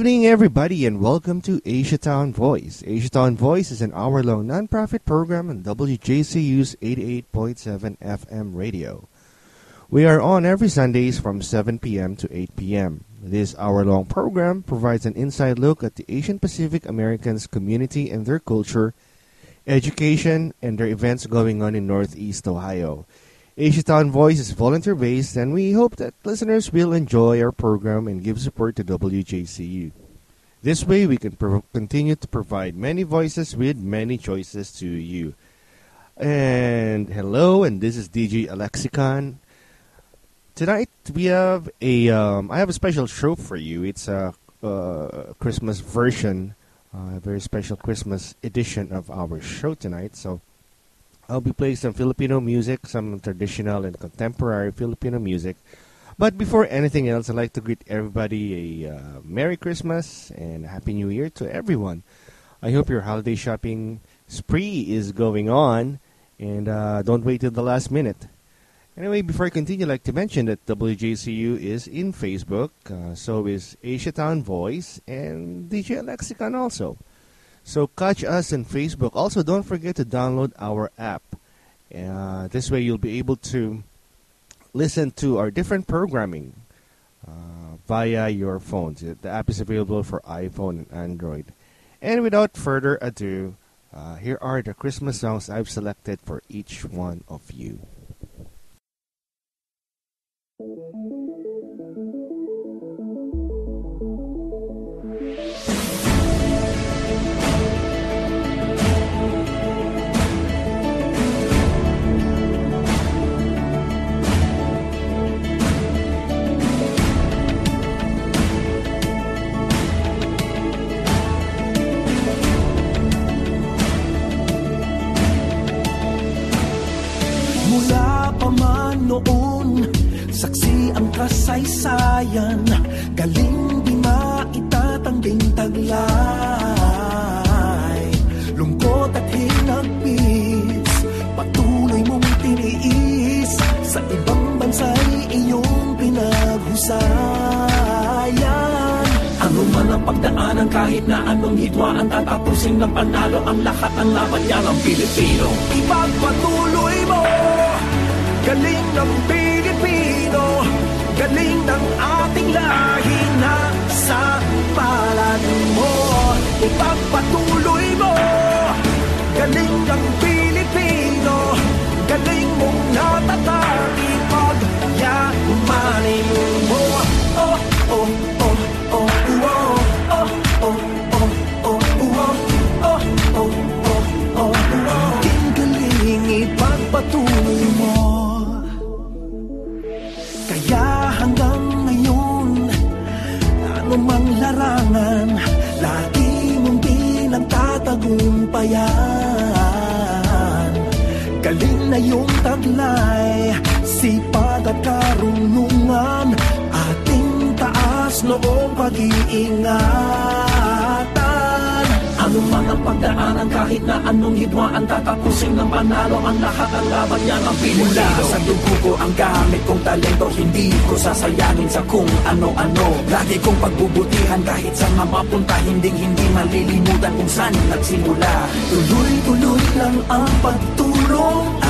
Good evening, everybody, and welcome to Asia Town Voice. Asia Town Voice is an hour long nonprofit program on WJCU's 88.7 FM radio. We are on every Sundays from 7 p.m. to 8 p.m. This hour long program provides an inside look at the Asian Pacific Americans community and their culture, education, and their events going on in Northeast Ohio. Asia Town Voice is volunteer based, and we hope that listeners will enjoy our program and give support to WJCU. This way, we can continue to provide many voices with many choices to you. And hello, and this is DJ Alexicon. Tonight we have a um, I have a special show for you. It's a uh, Christmas version, uh, a very special Christmas edition of our show tonight. So I'll be playing some Filipino music, some traditional and contemporary Filipino music. But before anything else, I'd like to greet everybody a uh, Merry Christmas and Happy New Year to everyone. I hope your holiday shopping spree is going on and uh, don't wait till the last minute. Anyway, before I continue, I'd like to mention that WJCU is in Facebook, uh, so is Asia Town Voice and DJ Lexicon also. So catch us on Facebook. Also, don't forget to download our app. Uh, this way, you'll be able to listen to our different programming uh, via your phones. The app is available for iPhone and Android. And without further ado, uh, here are the Christmas songs I've selected for each one of you. Noon. Saksi ang kasaysayan Galing di maitatanging taglay. Lungkot at hinagpis Patuloy mong tiniis. Sa ibang bansa'y iyong pinaghusayan Ano man ang pagdaanan kahit na anong hidwaan Tatapusin ng panalo ang lahat ng laban. Niya ng Pilipino. Ipagpatuloy mo Galing ng Pilipino pag-iingatan Ano man ang pagdaanan kahit na anong hidwaan Tatapusin ng panalo ang lahat ang laban niya ng Pilipino sa dugo ko ang gamit kong talento Hindi ko sasayangin sa kung ano-ano. Lagi kong pagbubutihan kahit sa mapunta Hinding hindi malilimutan kung saan nagsimula. Tuloy-tuloy lang ang pagtulong hindi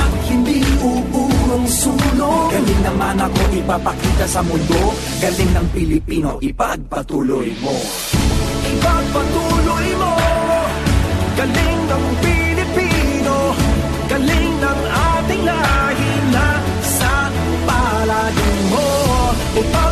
sulong Galing naman ako ipapakita sa mundo. Galing ng Pilipino ipagpatuloy mo. Ipagpatuloy mo. Galing ng Pilipino. Galing ng ating lahi na sa paladin mo. Ipagpatuloy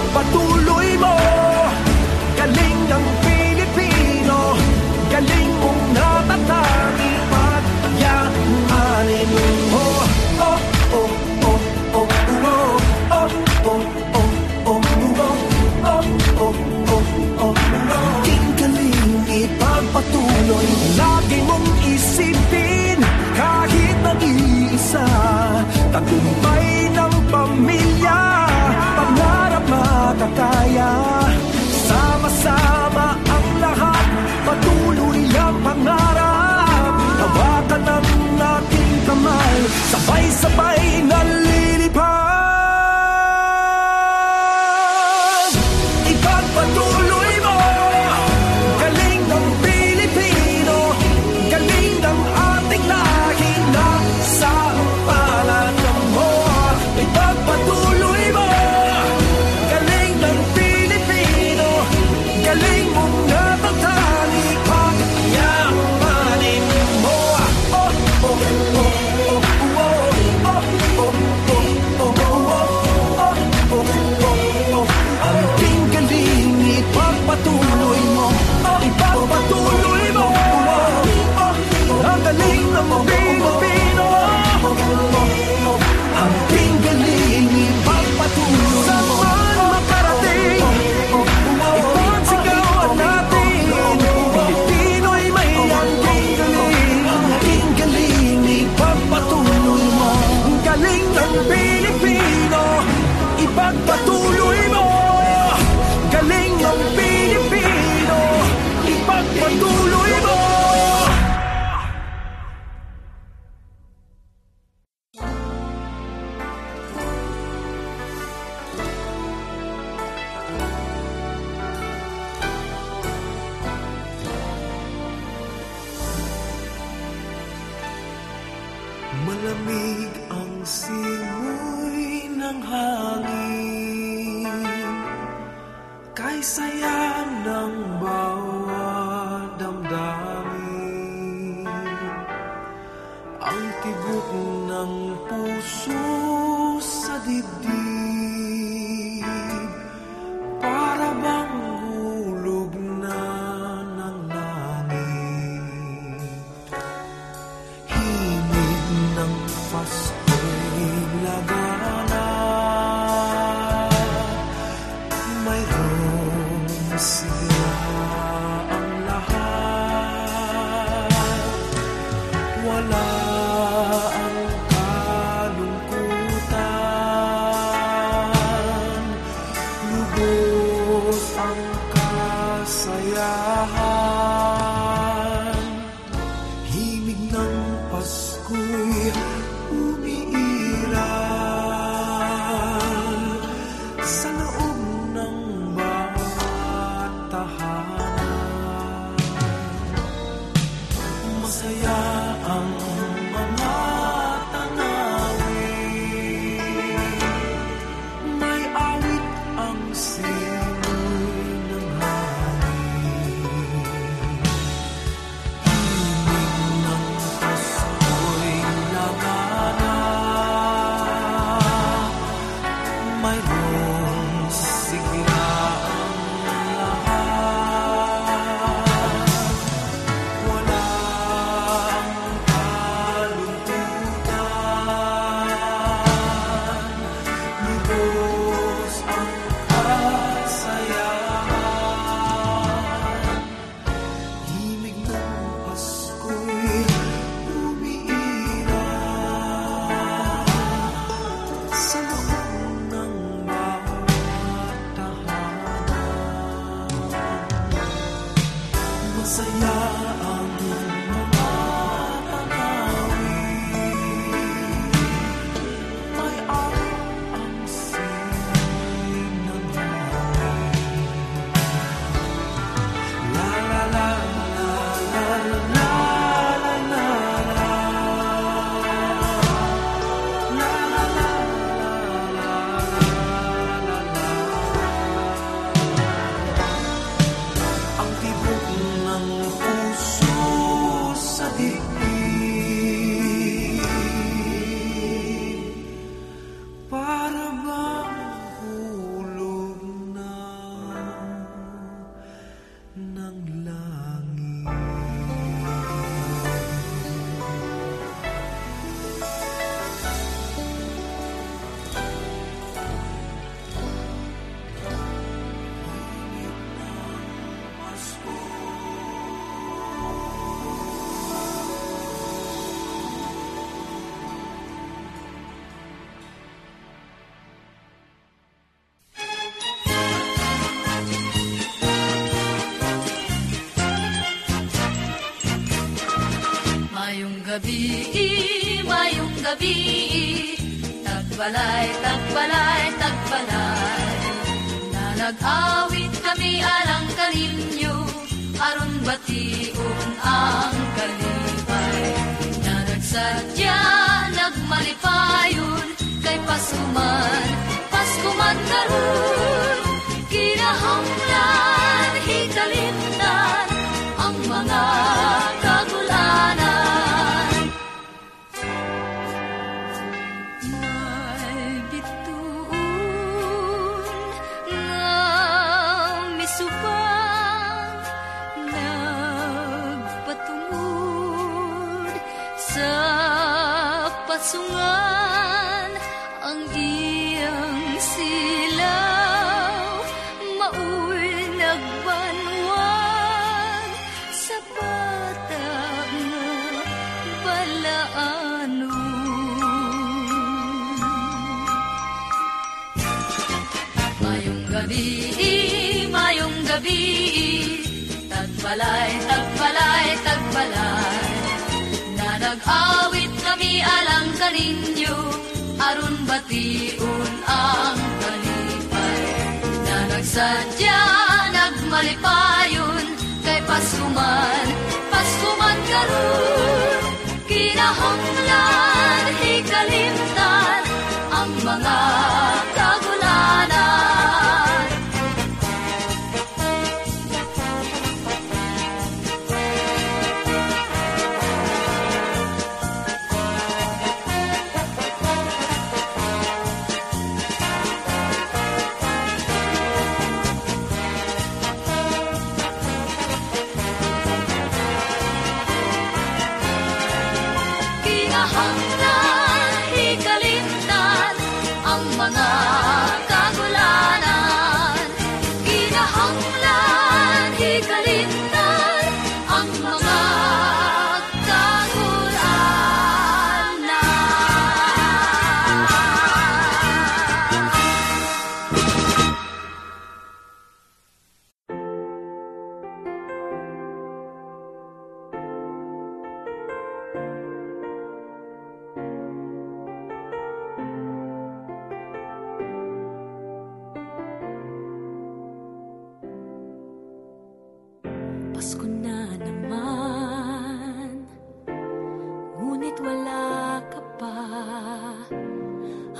gabi, tagbalay, tagbalay, tagbalay. Na nag-awit kami alang kaninyo, aron batiun ang kalipay. Na nagsadya, nagmalipayon, kay pasuman, paskuman karon, pasungan ang iyang silaw Maul nagbanwan sa bata nga balaano. Mayong gabi, mayong gabi Tagbalay, tagbalay, kaninyo aron bation ang kalipay na nagsadya nagmalipayon kay pasuman pasuman karon kinahanglan hikalimtan ang mga kagulanan.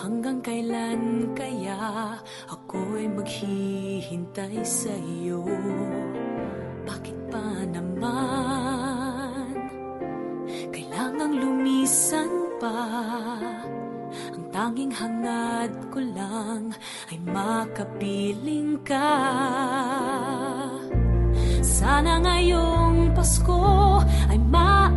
Hanggang kailan kaya ako'y maghihintay sa iyo? Bakit pa naman kailangang lumisan pa? Ang tanging hangad ko lang ay makapiling ka. Sana ngayong Pasko ay ma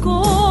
conozco.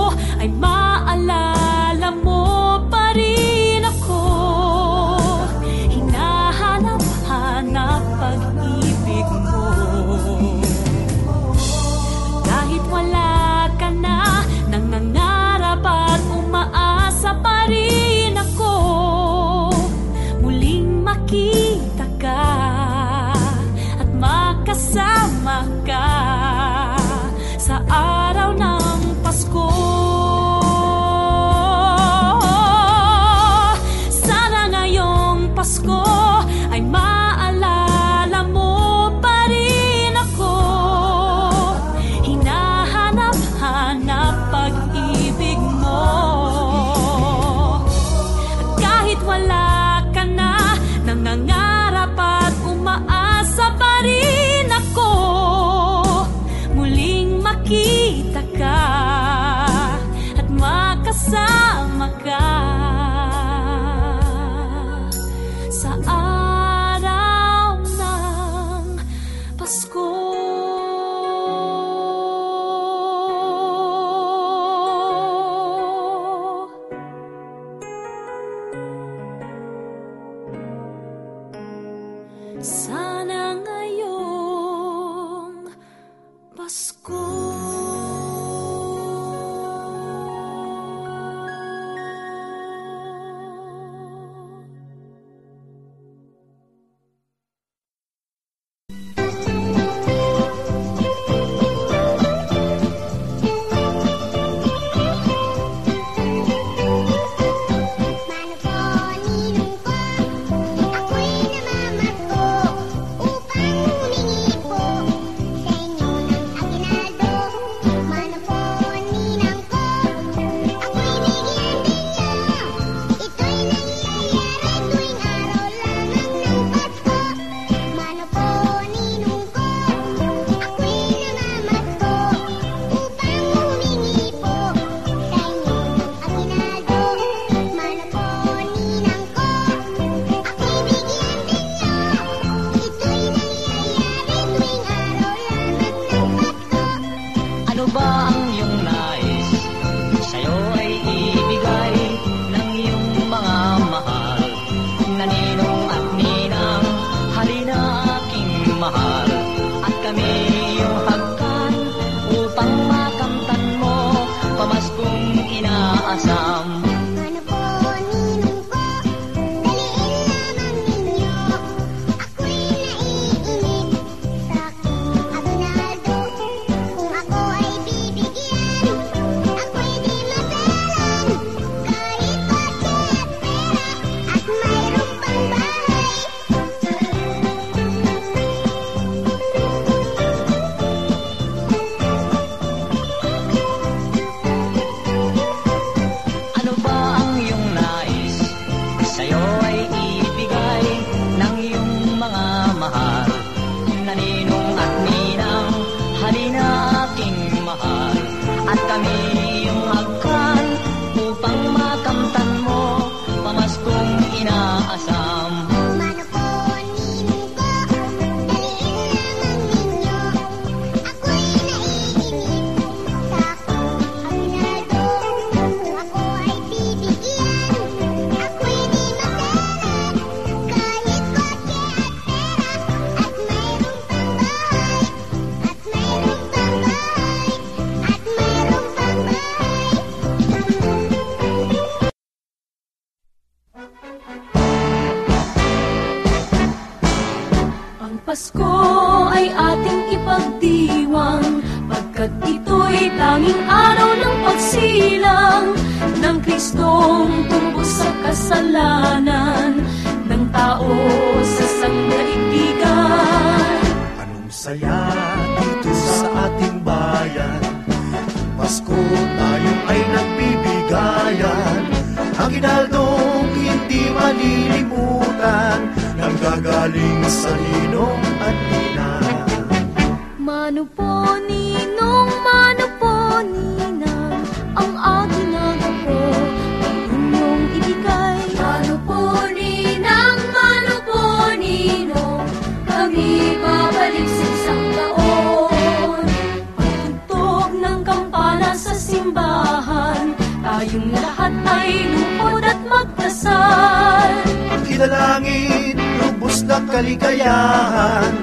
Tayong lahat ay lupod at magdasal. Ang kinalangin, lubos na kaligayahan.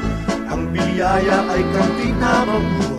Ang biyaya ay kantinamang buhay Mano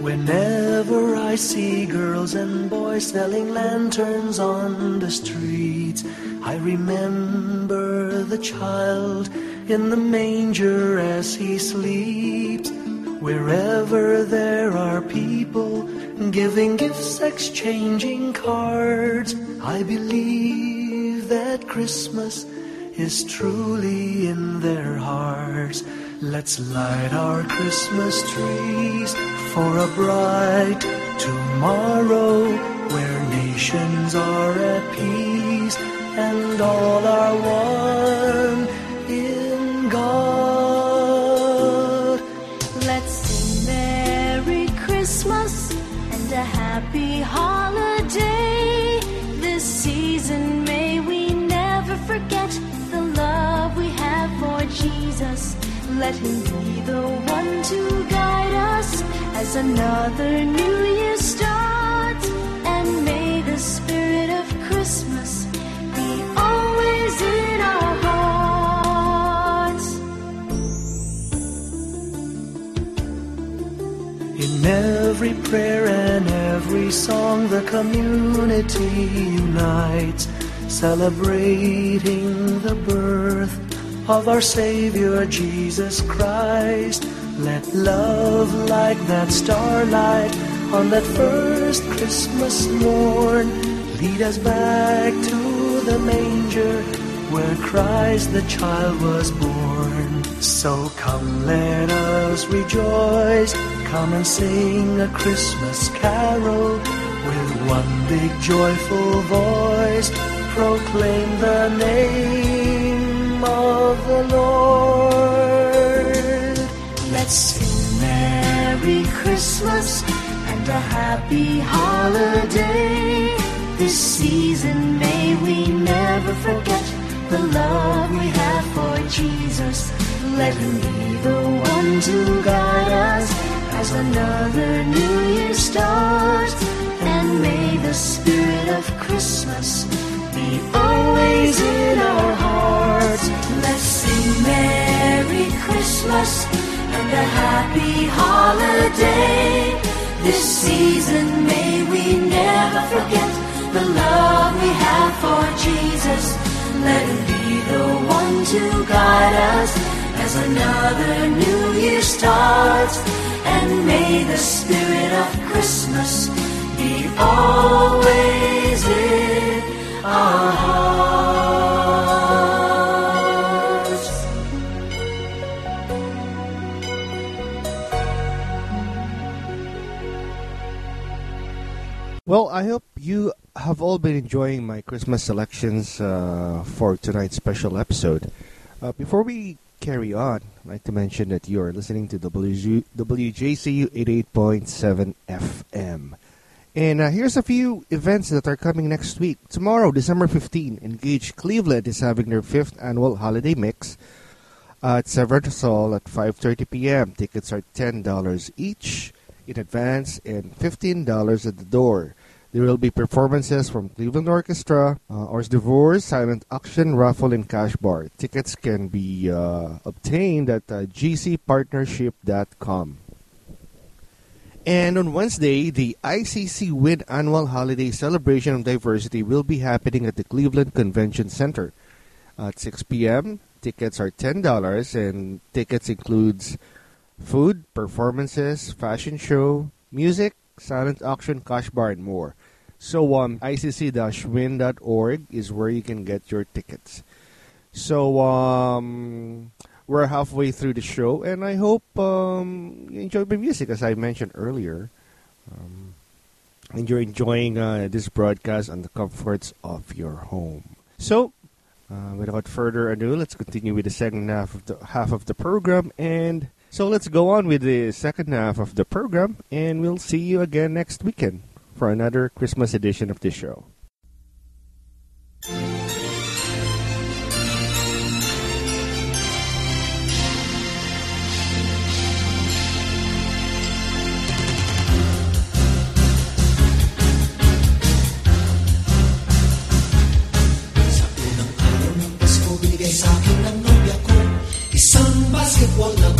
Whenever I see girls and boys selling lanterns on the streets, I remember the child in the manger as he sleeps. Wherever there are people giving gifts, exchanging cards, I believe that Christmas is truly in their hearts. Let's light our Christmas trees for a bright tomorrow where nations are at peace and all are one in God. Let's sing Merry Christmas and a Happy Holiday. This season may we never forget the love we have for Jesus. Let him be the one to guide us as another new year starts. And may the spirit of Christmas be always in our hearts. In every prayer and every song, the community unites, celebrating the birth of our Savior Jesus Christ. Let love like that starlight on that first Christmas morn lead us back to the manger where Christ the child was born. So come, let us rejoice. Come and sing a Christmas carol with one big joyful voice. Proclaim the name of the Lord. Let's sing Merry Christmas and a Happy Holiday. This season may we never forget the love we have for Jesus. Let him be the one to guide us as another new year starts. And may the spirit of Christmas be always in our hearts. Let's sing Merry Christmas a Happy Holiday. This season may we never forget the love we have for Jesus. Let him be the one to guide us as another new year starts. And may the spirit of Christmas be always in our hearts. Well, I hope you have all been enjoying my Christmas selections uh, for tonight's special episode. Uh, before we carry on, I'd like to mention that you are listening to WJCU 88.7 FM. And uh, here's a few events that are coming next week. Tomorrow, December 15, Engage Cleveland is having their fifth annual holiday mix at Severance Hall at 5.30 p.m. Tickets are $10 each in advance and $15 at the door. There will be performances from Cleveland Orchestra, uh, hors d'oeuvres, Silent Auction, Raffle, and Cash Bar. Tickets can be uh, obtained at uh, gcpartnership.com. And on Wednesday, the ICC WIN Annual Holiday Celebration of Diversity will be happening at the Cleveland Convention Center at 6 p.m. Tickets are $10 and tickets includes food, performances, fashion show, music, silent auction, cash bar, and more. So um, icc-win.org is where you can get your tickets. So um, we're halfway through the show, and I hope um, you enjoy my music, as I mentioned earlier. Um, and you're enjoying uh, this broadcast on the comforts of your home. So, uh, without further ado, let's continue with the second half of the half of the program, and so let's go on with the second half of the program, and we'll see you again next weekend for another Christmas edition of this show. Isang basketball na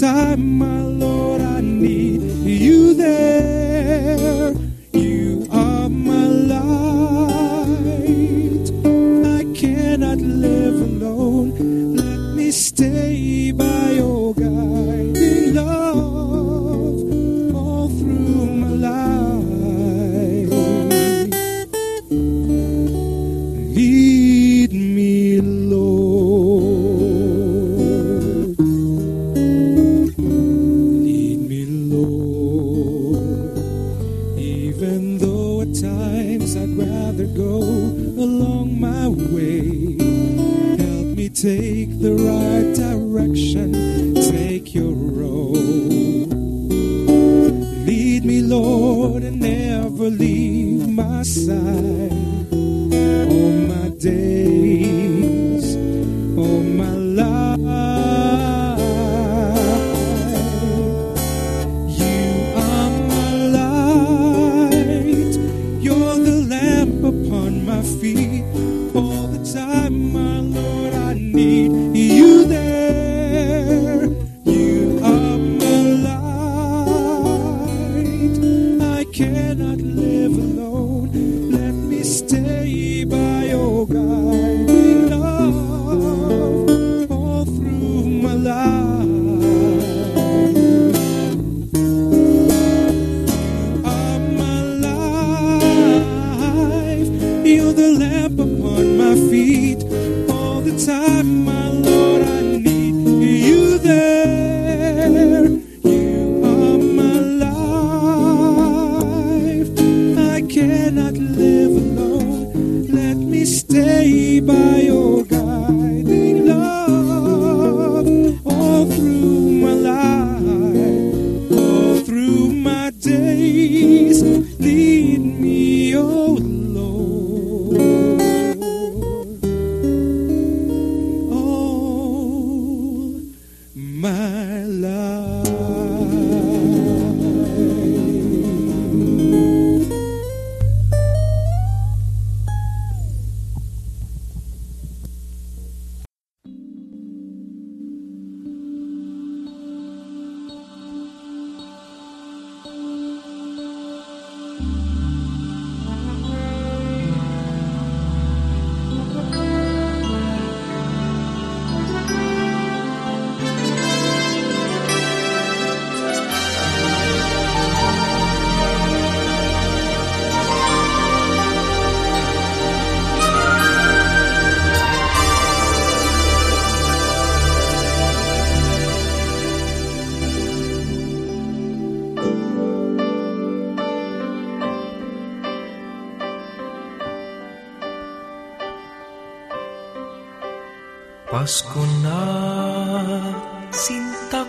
time, my Lord, time. 先得